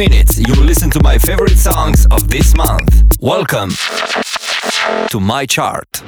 minutes, you'll listen to my favorite songs of this month. Welcome to my chart.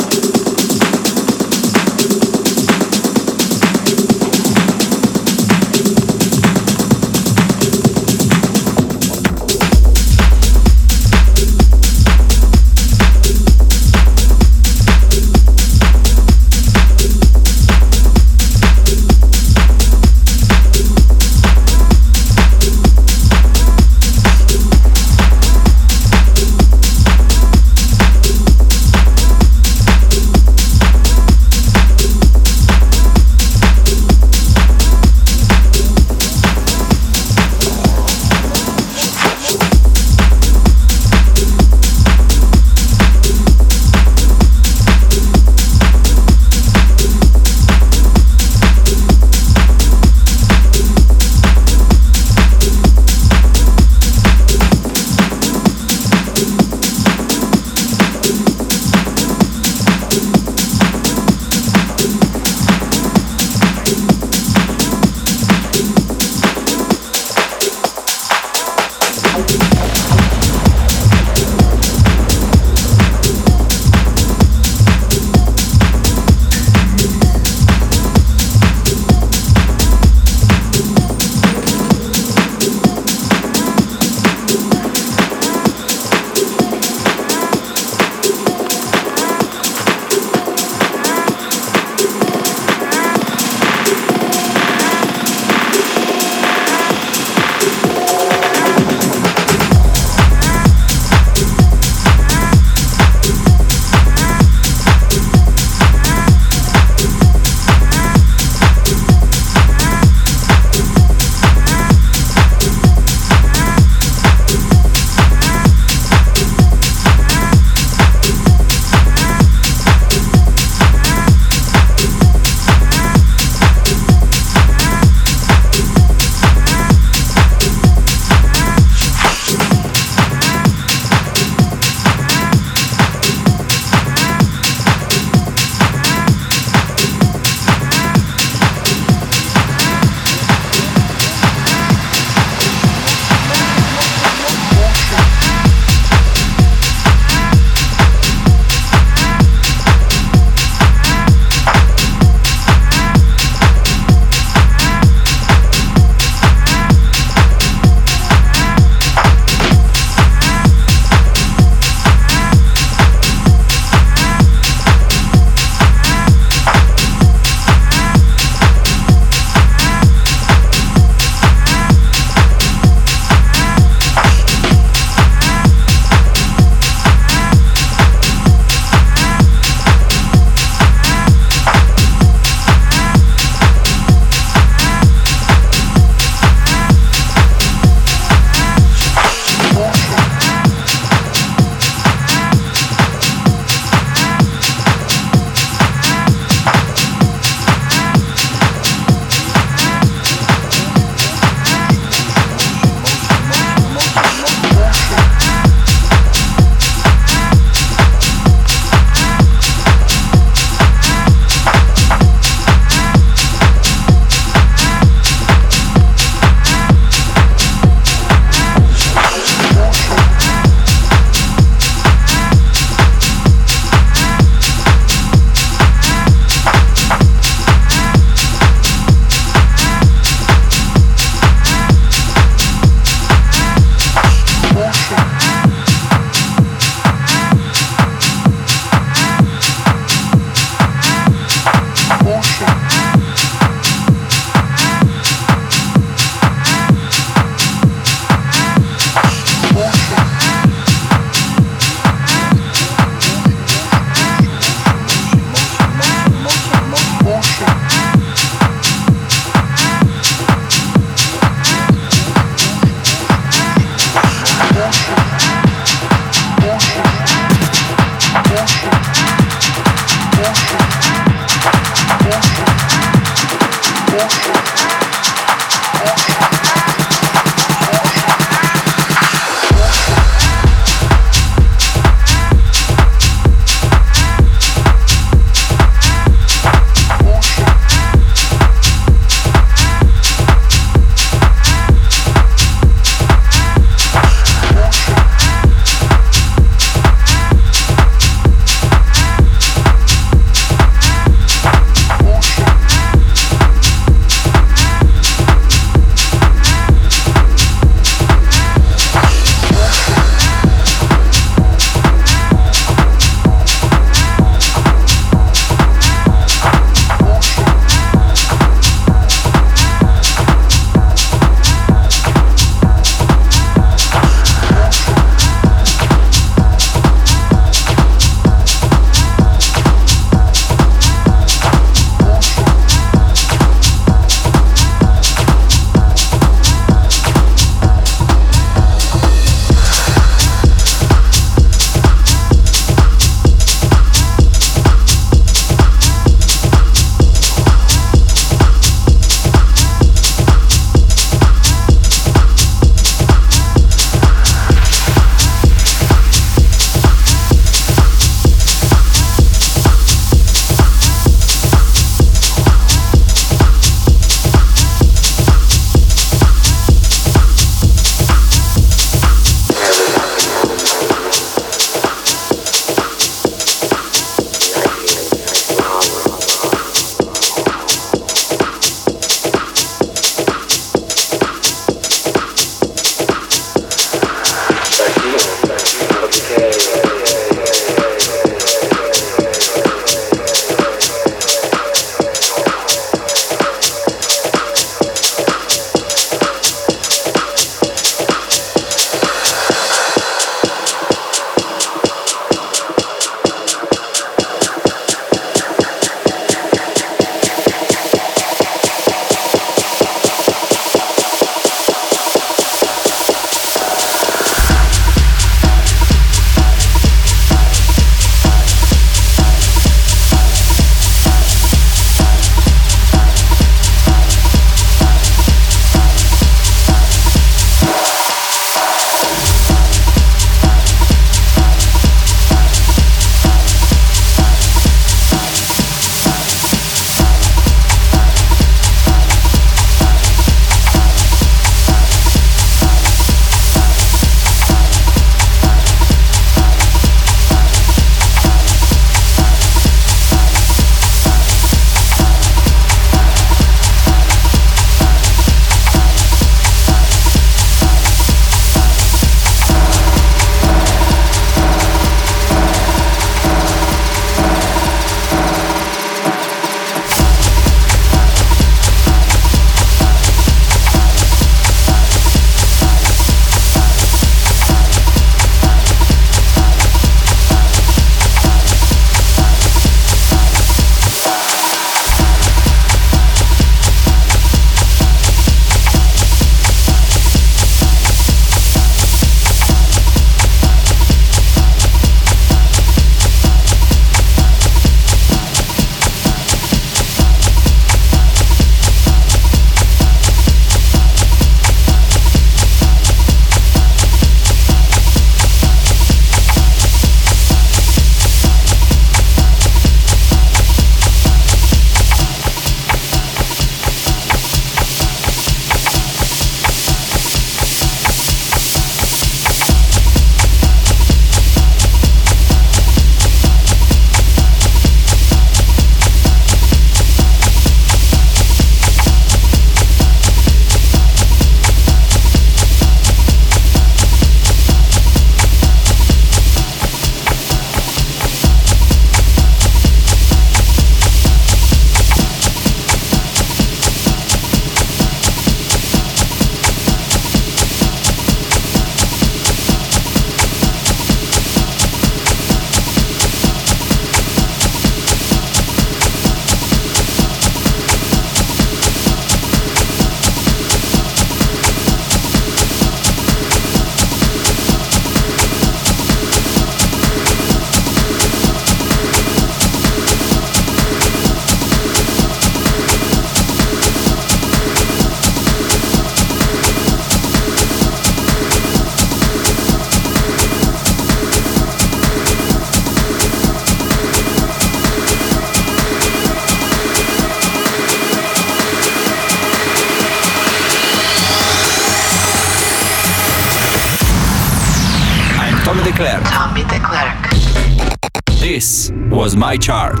My chart.